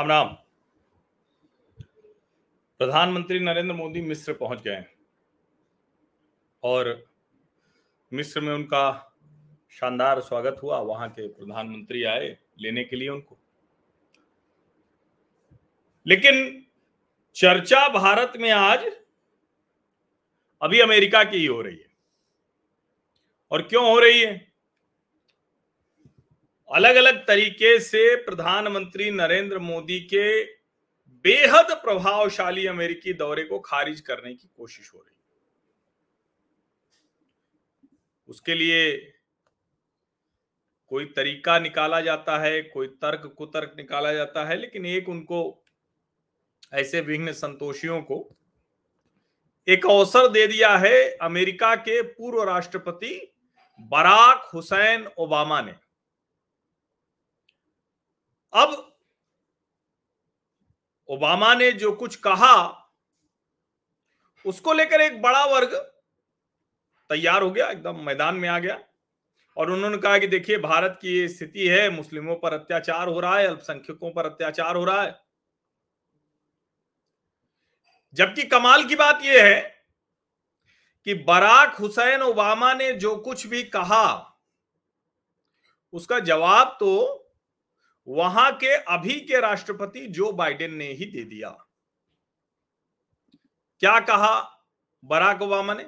राम राम प्रधानमंत्री नरेंद्र मोदी मिस्र पहुँच गए और मिस्र में उनका शानदार स्वागत हुआ। वहाँ के प्रधानमंत्री आए लेने के लिए उनको। लेकिन चर्चा भारत में आज अभी अमेरिका की ही हो रही है। और क्यों हो रही है? अलग अलग तरीके से प्रधानमंत्री नरेंद्र मोदी के बेहद प्रभावशाली अमेरिकी दौरे को खारिज करने की कोशिश हो रही है। उसके लिए कोई तरीका निकाला जाता है, कोई तर्क कुतर्क निकाला जाता है, लेकिन एक उनको, ऐसे विघ्न संतोषियों को एक अवसर दे दिया है अमेरिका के पूर्व राष्ट्रपति बराक हुसैन ओबामा ने। अब ओबामा ने जो कुछ कहा, उसको लेकर एक बड़ा वर्ग तैयार हो गया, एकदम मैदान में आ गया। और उन्होंने कहा कि देखिए, भारत की ये स्थिति है, मुस्लिमों पर अत्याचार हो रहा है, अल्पसंख्यकों पर अत्याचार हो रहा है। जबकि कमाल की बात यह है कि बराक हुसैन ओबामा ने जो कुछ भी कहा, उसका जवाब तो वहाँ के अभी के राष्ट्रपति जो बाइडेन ने ही दे दिया। क्या कहा बराक ओबामा ने?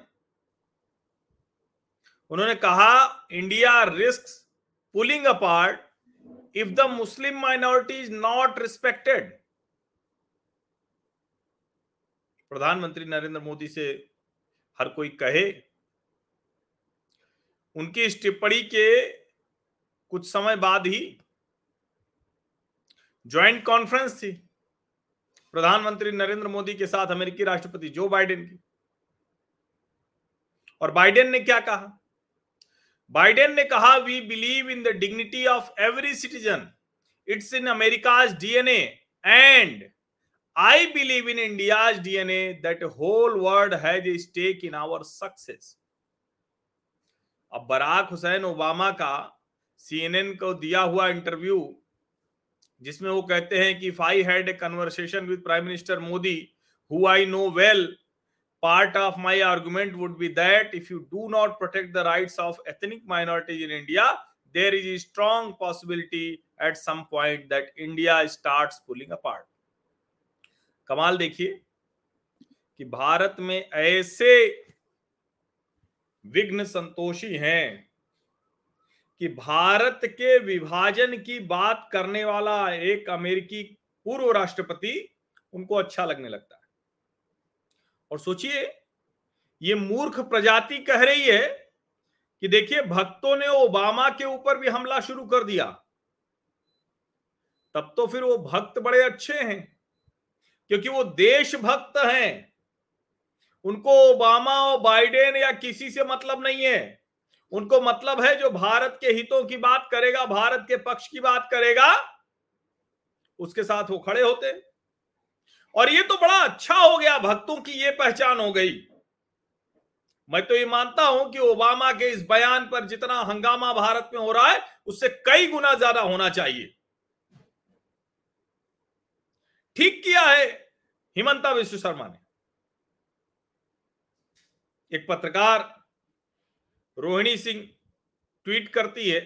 उन्होंने कहा, India risk pulling apart if the Muslim minority is not respected. प्रधानमंत्री नरेंद्र मोदी से हर कोई कहे, उनकी इस टिप्पणी के कुछ समय बाद ही ज्वाइंट कॉन्फ्रेंस थी। प्रधानमंत्री नरेंद्र मोदी के साथ अमेरिकी राष्ट्रपति जो बाइडेन की। और बाइडेन ने क्या कहा? बाइडेन ने कहा we believe in the dignity of every citizen it's in America's DNA and I believe in India's DNA that whole world has a stake in our success अब Barack Hussein Obama का CNN को दिया हुआ interview जिसमें वो कहते हैं कि I had a conversation with prime minister Modi who I know well part of my argument would be that if you do not protect the right of ethnic minorities in India there is a strong possibility at some point that India start pulling a part कमाल देखिए कि भारत में ऐसे विघ्न संतोषी हैं कि भारत के विभाजन की बात करने वाला एक अमेरिकी पूर्व राष्ट्रपति, उनको अच्छा लगने लगता है। और सोचिए, ये मूर्ख प्रजाति कह रही है कि देखिए, भक्तों ने ओबामा के ऊपर भी हमला शुरू कर दिया। तब तो फिर वो भक्त बड़े अच्छे हैं, क्योंकि वो देशभक्त हैं। उनको ओबामा और बाइडेन या किसी से मतलब नहीं है। उनको मतलब है जो भारत के हितों की बात करेगा, भारत के पक्ष की बात करेगा, उसके साथ वो खड़े होते और ये तो बड़ा अच्छा हो गया, भक्तों की ये पहचान हो गई। मैं तो ये मानता हूँ कि ओबामा के इस बयान पर जितना हंगामा भारत में हो रहा है, उससे कई गुना ज़्यादा होना चाहिए। ठीक किया है हिमंता विश्व शर्मा ने। एक पत्रकार रोहिणी सिंह ट्वीट करती है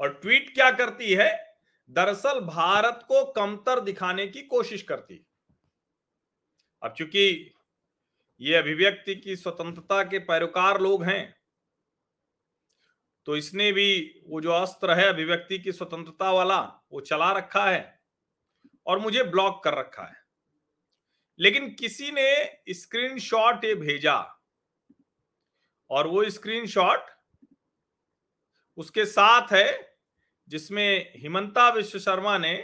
और ट्वीट क्या करती है? दरअसल भारत को कमतर दिखाने की कोशिश करती अब चूँकि ये अभिव्यक्ति की स्वतंत्रता के पैरोकार लोग हैं तो इसने भी वो जो अस्त्र है अभिव्यक्ति की स्वतंत्रता वाला, वो चला रखा है और मुझे ब्लॉक कर रखा है। लेकिन किसी ने स्क्रीनशॉट ये भेजा और वो स्क्रीनशॉट उसके साथ है, जिसमें हिमंता विश्व शर्मा ने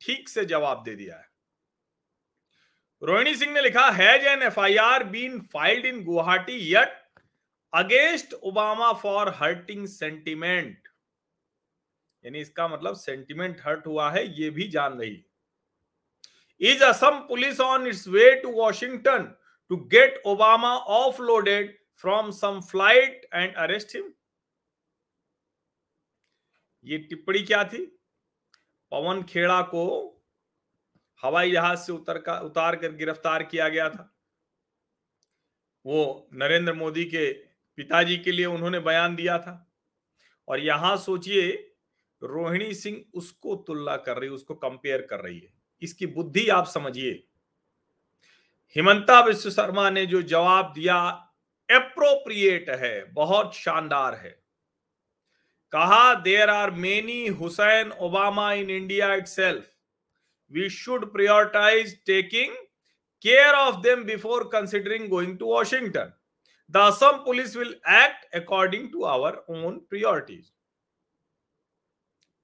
ठीक से जवाब दे दिया है। रोहिणी सिंह ने लिखा, has an F I R been filed in Guwahati yet against Obama for hurting sentiment. यानी इसका मतलब सेंटिमेंट हर्ट हुआ है, ये भी जान रही is Assam police on its way to Washington to get Obama off loaded from some flight and arrest him ये टिप्पणी क्या थी? पवन खेड़ा को हवाई जहाज़ से उतर का, उतार कर गिरफ़्तार किया गया था। वो नरेंद्र मोदी के पिताजी के लिए उन्होंने बयान दिया था। और यहाँ सोचिए, रोहिणी सिंह उसको तुलना कर रही, उसको कंपेयर कर रही है। इसकी बुद्धि आप समझिए। हिमंता विश्व शर्मा ने जो जवाब दिया अप्रोप्रिएट है, बहुत शानदार है। कहा there are many Hussein Obama in India itself we should prioritise taking care of them before considering going to Washington the Assam police will act according to our own priorities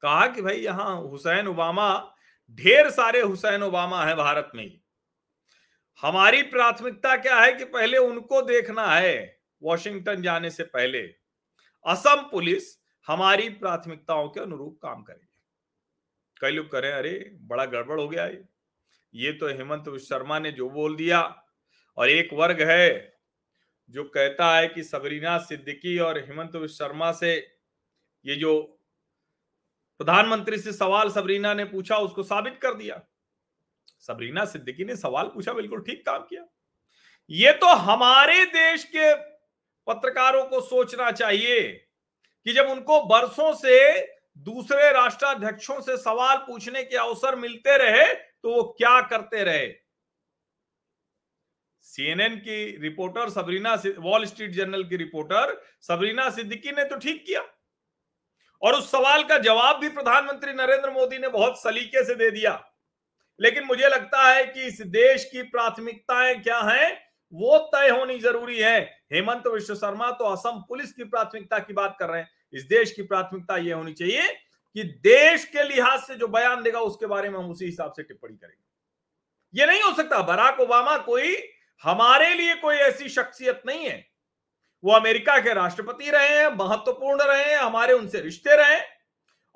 कहा कि भाई यहाँ Hussain Obama, ढेर सारे Hussain Obama है भारत में हमारी प्राथमिकता क्या है कि पहले उनको देखना है, वॉशिंगटन जाने से पहले। असम पुलिस हमारी प्राथमिकताओं के अनुरूप काम करेगी। कई लोग करें अरे, बड़ा गड़बड़ हो गया ये। ये तो हेमंत शर्मा ने जो बोल दिया, और एक वर्ग है जो कहता है कि सबरीना सिद्दीकी और हेमंत शर्मा से ये जो प्रधानमंत्री से सवाल सबरीना ने पूछा, उसको साबित कर दिया। सबरीना सिद्दीकी ने सवाल पूछा, बिल्कुल ठीक काम किया। ये तो हमारे देश के पत्रकारों को सोचना चाहिए कि जब उनको बरसों से दूसरे राष्ट्राध्यक्षों से सवाल पूछने के अवसर मिलते रहे तो वो क्या करते रहे? सीएनएन की reporter, Sabrina Wall Street Journal की रिपोर्टर, सबरीना सिद्दीकी ने तो ठीक किया। और उस सवाल का जवाब भी प्रधानमंत्री नरेंद्र मोदी ने बहुत सलीके से दे दिया। लेकिन मुझे लगता है कि इस देश की प्राथमिकताएँ क्या हैं? वो तय होनी ज़रूरी है। हेमंत विश्व शर्मा तो असम पुलिस की प्राथमिकता की बात कर रहे हैं। इस देश की प्राथमिकता यह होनी चाहिए कि देश के लिहाज से जो बयान देगा उसके बारे में हम उसी हिसाब से टिप्पणी करेंगे। ये नहीं हो सकता। बराक ओबामा कोई हमारे लिए कोई ऐसी शख्सियत नहीं है। वो अमेरिका के राष्ट्रपति रहे हैं, महत्वपूर्ण रहे हैं, हमारे उनसे रिश्ते रहे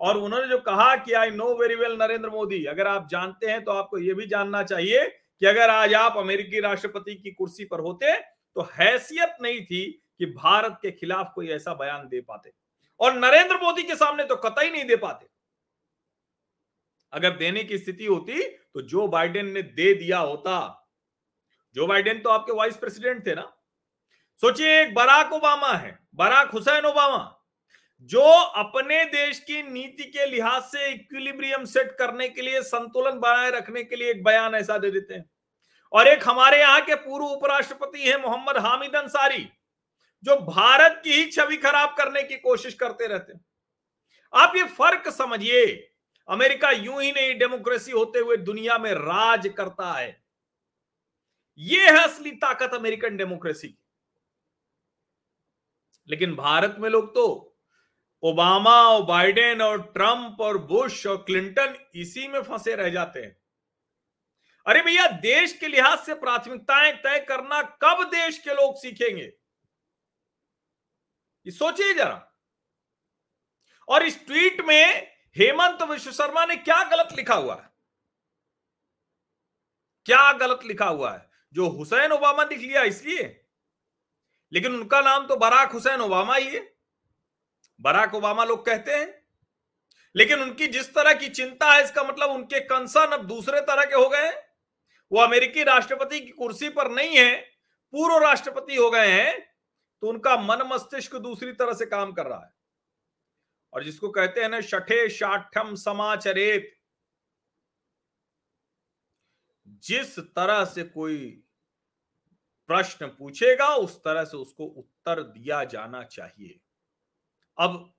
और उन्होंने जो कहा कि I know very well Narendra Modi, अगर आप जानते हैं तो आपको यह भी जानना चाहिए कि अगर आज आप अमेरिकी राष्ट्रपति की कुर्सी पर होते तो हैसियत नहीं थी कि भारत के खिलाफ कोई ऐसा बयान दे पाते। और नरेंद्र मोदी के सामने तो कतई नहीं दे पाते। अगर देने की स्थिति होती तो जो बाइडेन ने दे दिया होता। जो बाइडेन तो आपके वाइस प्रेसिडेंट थे ना। सोचिए एक बराक ओबामा है, बराक हुसैन ओबामा। जो अपने देश की नीति के लिहाज से इक्विलिब्रियम सेट करने के लिए संतुलन बनाए रखने के लिए एक बयान ऐसा दे देते हैं। और एक हमारे यहाँ के पूर्व उपराष्ट्रपति हैं मोहम्मद हामिद अंसारी, जो भारत की ही छवि खराब करने की कोशिश करते रहते हैं। आप ये फ़र्क समझिए, अमेरिका यूँ ही नहीं डेमोक्रेसी होते हुए दुनिया में राज करता है। ये है असली ताकत अमेरिकन डेमोक्रेसी की। लेकिन भारत में लोग तो ओबामा और बाइडेन और ट्रंप और बुश और क्लिंटन इसी में फंसे रह जाते हैं। अरे भैया, देश के लिहाज से प्राथमिकताएँ तय करना कब देश के लोग सीखेंगे? ये सोचिए जरा। और इस ट्वीट में हेमंत विश्व शर्मा ने क्या गलत लिखा हुआ है? क्या गलत लिखा हुआ है? जो हुसैन ओबामा लिख लिया इसलिए? लेकिन उनका नाम तो बराक हुसैन ओबामा ही है। बराक ओबामा लोग कहते हैं। लेकिन उनकी जिस तरह की चिंता है, इसका मतलब उनके कंसर्न अब दूसरे तरह के हो गए हैं। वो अमेरिकी राष्ट्रपति की कुर्सी पर नहीं है, पूर्व राष्ट्रपति हो गए हैं तो उनका मन मस्तिष्क दूसरी तरह से काम कर रहा है। और जिसको कहते हैं ना छठे शाठम समाचरेत। जिस तरह से कोई प्रश्न पूछेगा, उस तरह से उसको उत्तर दिया जाना चाहिए। अब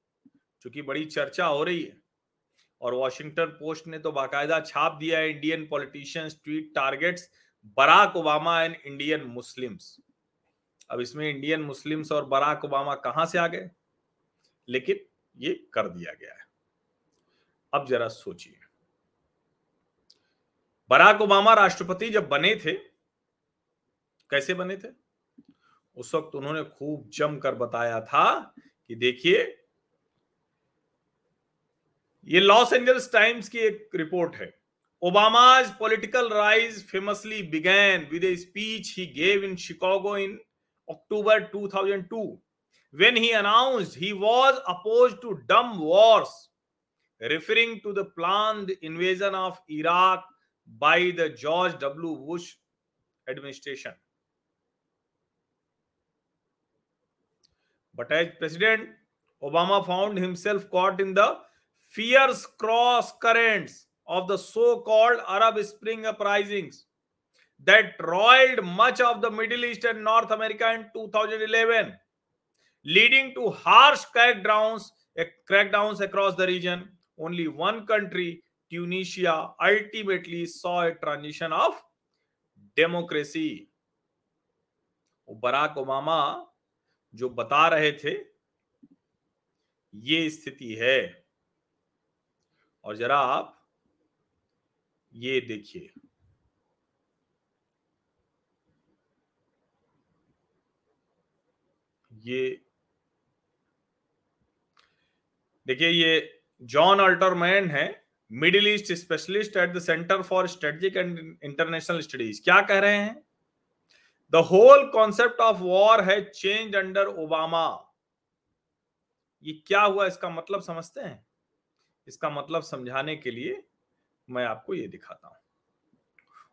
चूँकि बड़ी चर्चा हो रही है और वॉशिंगटन पोस्ट ने तो बाकायदा छाप दिया है Indian politicians tweet targets Barack Obama and Indian Muslims अब इसमें इंडियन मुस्लिम्स और बराक ओबामा कहाँ से आ गए? लेकिन ये कर दिया गया है। अब जरा सोचिए। बराक ओबामा राष्ट्रपति जब बने थे, कैसे बने थे? उस वक्त उन्होंने खूब जमकर बताया था कि देखिए, ये लॉस एंजल्स टाइम्स की एक रिपोर्ट है। Obama's political rise famously began with a speech he gave in Chicago in October 2002 when he announced he was opposed to dumb wars referring to the plan invasion of Iraq by the George W Bush administration But as president, Obama found himself caught in the fierce cross currents of the so called Arab Spring uprisings that roiled much of the Middle East and North America in 2011, leading to harsh crackdowns, eh, crackdowns across the region. Only one country, Tunisia, ultimately saw a transition of democracy. Barack Obama जो बता रहे थे, ये स्थिति है। और जरा आप ये देखिए। ये देखिए, ये जॉन अल्टरमैन है, middle east specialist at the centre for strategic and international studies. क्या कह रहे हैं? The whole concept of war has change under Obama ये क्या हुआ इसका मतलब समझते हैं? इसका मतलब समझाने के लिए मैं आपको ये दिखाता हूँ।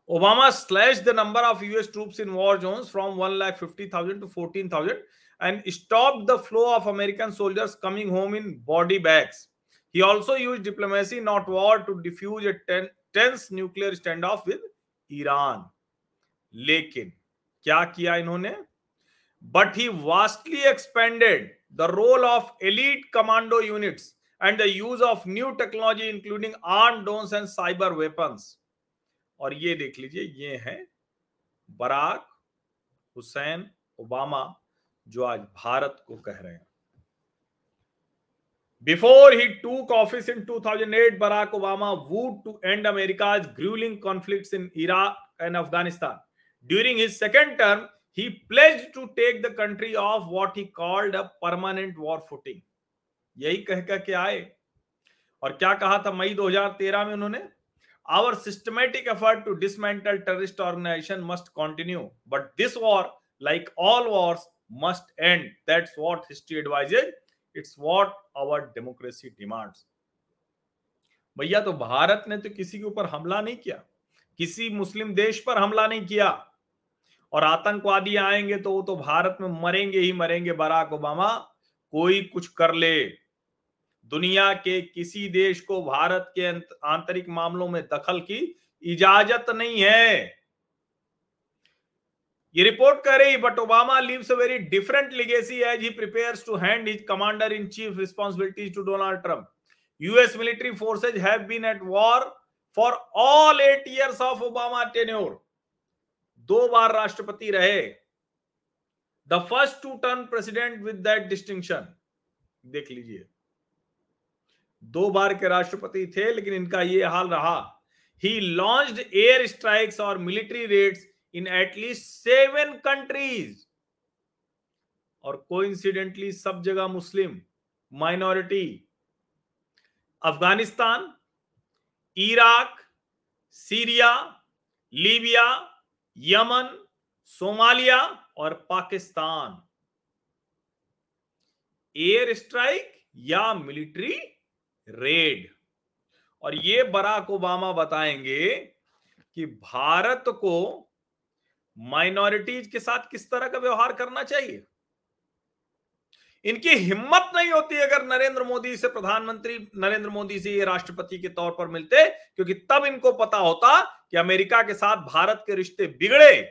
Obama slash the number of US troops in war zone from one lakh fifty thousand to fourteen thousand and stop the flow of American soldiers coming home in body bags he also use diplomacy not war to defuse a tense nuclear standoff with Iran लेकिन क्या किया इन्होंने? But he vastly expanded the role of elite commando units and the use of new technology including arm drones and cyber weapon और ये देख लीजिए, ये है बराक, हुसैन, ओबामा, जो आज भारत को कह रहे हैं। Before he took office in 2008 Barack Obama vowed to end America conflicts in Iraq and Afghanistan During his second term, he pledged to take the country off what he called a permanent war footing. यही कह के आए और क्या कहा था मई 2013 में उन्होंने our systematic effort to dismantle terrorist organization must continue but this war like all wars must end that's what history advises it's what our democracy demands भैया तो भारत ने तो किसी के ऊपर हमला नहीं किया किसी मुस्लिम देश पर हमला नहीं किया और आतंकवादी आएँगे तो वो तो भारत में मरेंगे ही मरेंगे, बराक ओबामा। कोई कुछ कर ले। दुनिया के किसी देश को भारत के आंतरिक मामलों में दखल की इजाज़त नहीं है। ये रिपोर्ट कर रही but Obama leaves a very different legacy as he prepares to hand his commander in chief responsibilities to Donald Trump US military forces have been at war for all eight years of Obama tenure दो बार राष्ट्रपति रहे। The first two term president with that distinction देख लीजिए। दो बार के राष्ट्रपति थे, लेकिन इनका ये हाल रहा। ही लॉन्च एयर स्ट्राइक्स और military raids in at least seven countries और कोइंसिडेंटली सब जगह Muslim minority Afghanistan, Iraq, Syria, Libya Yemen, Somalia और पाकिस्तान। एयर स्ट्राइक या मिलिट्री रेड। और ये बराक ओबामा बताएँगे कि भारत को माइनॉरिटीज के साथ किस तरह का व्यवहार करना चाहिए? इनकी हिम्मत नहीं होती अगर नरेंद्र मोदी से, प्रधानमंत्री नरेंद्र मोदी से ये राष्ट्रपति के तौर पर मिलते, क्योंकि तब इनको पता होता कि अमेरिका के साथ भारत के रिश्ते बिगड़े।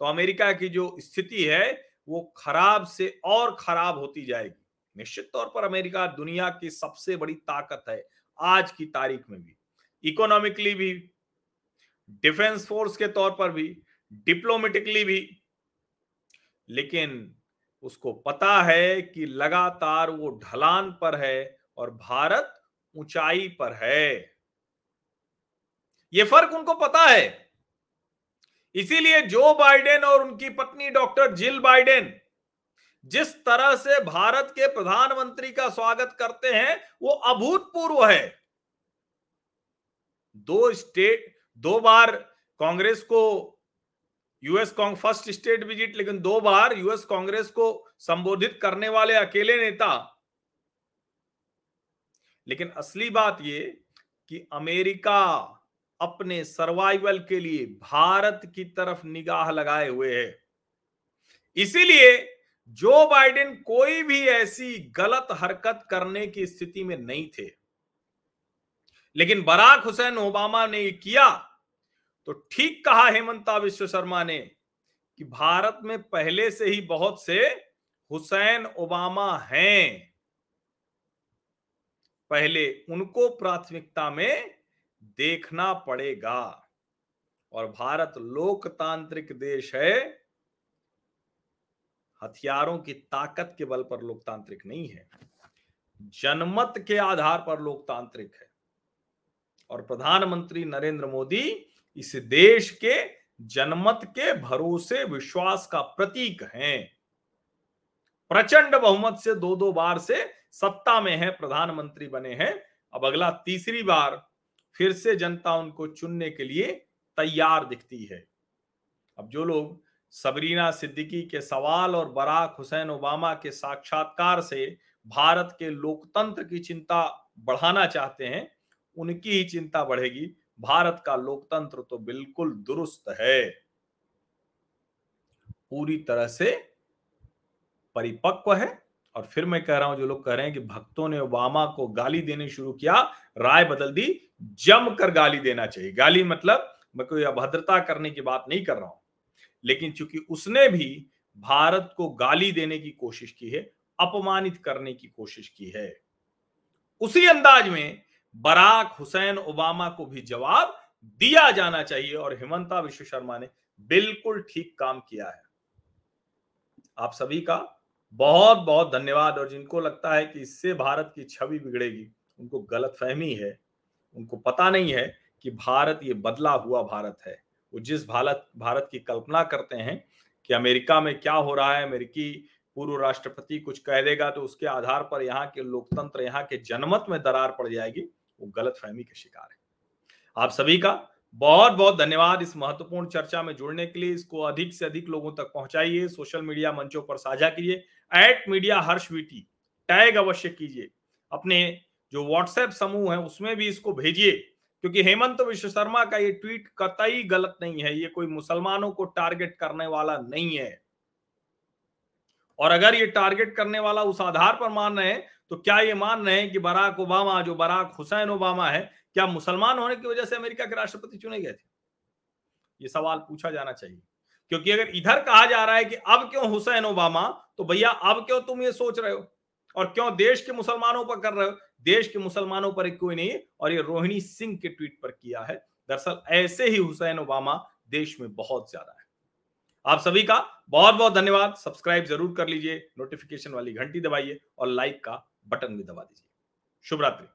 तो अमेरिका की जो स्थिति है, वो खराब से और खराब होती जाएगी। निश्चित तौर पर अमेरिका दुनिया की सबसे बड़ी ताकत है, आज की तारीख में भी। इकोनॉमिकली भी, डिफेंस फोर्स के तौर पर भी, डिप्लोमेटिकली भी। लेकिन उसको पता है कि लगातार वो ढलान पर है और भारत ऊंचाई पर है। ये फ़र्क उनको पता है। इसीलिए जो बाइडेन और उनकी पत्नी डॉक्टर जिल बाइडेन जिस तरह से भारत के प्रधानमंत्री का स्वागत करते हैं, वो अभूतपूर्व है। दो स्टेट, दो बार कांग्रेस को यूएस फ़र्स्ट स्टेट विज़िट लेकिन दो बार यूएस कांग्रेस को संबोधित करने वाले अकेले नेता। लेकिन असली बात ये कि अमेरिका अपने सर्वाइवल के लिए भारत की तरफ़ निगाह लगाए हुए है। इसीलिए जो बाइडेन कोई भी ऐसी गलत हरकत करने की स्थिति में नहीं थे। लेकिन बराक हुसैन ओबामा ने किया तो ठीक कहा हेमंता विश्व शर्मा ने कि भारत में पहले से ही बहुत से हुसैन ओबामा हैं। पहले उनको प्राथमिकता में देखना पड़ेगा। और भारत लोकतांत्रिक देश है। हथियारों की ताकत के बल पर लोकतांत्रिक नहीं है। जनमत के आधार पर लोकतांत्रिक है। और प्रधानमंत्री नरेंद्र मोदी इस देश के जनमत के भरोसे, विश्वास का प्रतीक हैं। प्रचंड बहुमत से दो दो बार से सत्ता में है, प्रधानमंत्री बने हैं। अब अगला तीसरी बार फिर से जनता उनको चुनने के लिए तैयार दिखती है। अब जो लोग सबरीना सिद्दीकी के सवाल और बराक हुसैन ओबामा के साक्षात्कार से भारत के लोकतंत्र की चिंता बढ़ाना चाहते हैं, उनकी ही चिंता बढ़ेगी। भारत का लोकतंत्र तो बिल्कुल दुरुस्त है। पूरी तरह से परिपक्व है। और फिर मैं कह रहा हूँ, जो लोग कह रहे हैं कि भक्तों ने ओबामा को गाली देने शुरू किया, राय बदल दी जम कर गाली देना चाहिए। गाली मतलब मैं कोई अभद्रता करने की बात नहीं कर रहा हूँ, लेकिन चूँकि उसने भी भारत को गाली देने की कोशिश की है, अपमानित करने की कोशिश की है, उसी अंदाज में बराक हुसैन ओबामा को भी जवाब दिया जाना चाहिए और हिमंता विश्व शर्मा ने बिल्कुल ठीक काम किया है। आप सभी का बहुत बहुत धन्यवाद और जिनको लगता है कि इससे भारत की छवि बिगड़ेगी, उनको गलत फहमी है, उनको पता नहीं है कि भारत, ये बदला हुआ भारत है। वो जिस भारत भारत की कल्पना करते हैं कि अमेरिका में क्या हो रहा है, अमेरिकी पूर्व राष्ट्रपति कुछ कह देगा तो उसके आधार पर यहाँ के लोकतंत्र, यहाँ के जनमत में दरार पड़ जाएगी। वो गलत फहमी के शिकार है। आप सभी का बहुत बहुत धन्यवाद इस महत्वपूर्ण चर्चा में जुड़ने के लिए। इसको अधिक से अधिक लोगों तक पहुंचाइए, सोशल मीडिया मंचों पर साझा कीजिए at media Harsh VT, tag अवश्य कीजिए। अपने जो व्हाट्सएप समूह है, उसमें भी इसको भेजिए, क्योंकि हेमंत विश्व शर्मा का ये ट्वीट कतई गलत नहीं है। ये कोई मुसलमानों को टारगेट करने वाला नहीं है। और अगर ये टारगेट करने वाला उस आधार पर मान रहे हैं तो क्या ये मान रहे हैं कि बराक ओबामा, जो बराक हुसैन ओबामा है, क्या मुसलमान होने की वजह से अमेरिका के राष्ट्रपति चुने गए थे? ये सवाल पूछा जाना चाहिए। क्योंकि अगर इधर कहा जा रहा है कि अब क्यों हुसैन ओबामा तो भैया अब क्यों तुम ये सोच रहे हो? और क्यों देश के मुसलमानों पर कर रहे हो? देश के मुसलमानों पर कोई नहीं, और ये रोहिणी सिंह के ट्वीट पर किया है। दरअसल ऐसे ही हुसैन ओबामा देश में बहुत ज़्यादा है। आप सभी का बहुत बहुत धन्यवाद। सब्सक्राइब ज़रूर कर लीजिए, नोटिफिकेशन वाली घंटी दबाइए, और लाइक का बटन भी दबा दीजिए। शुभ रात्रि।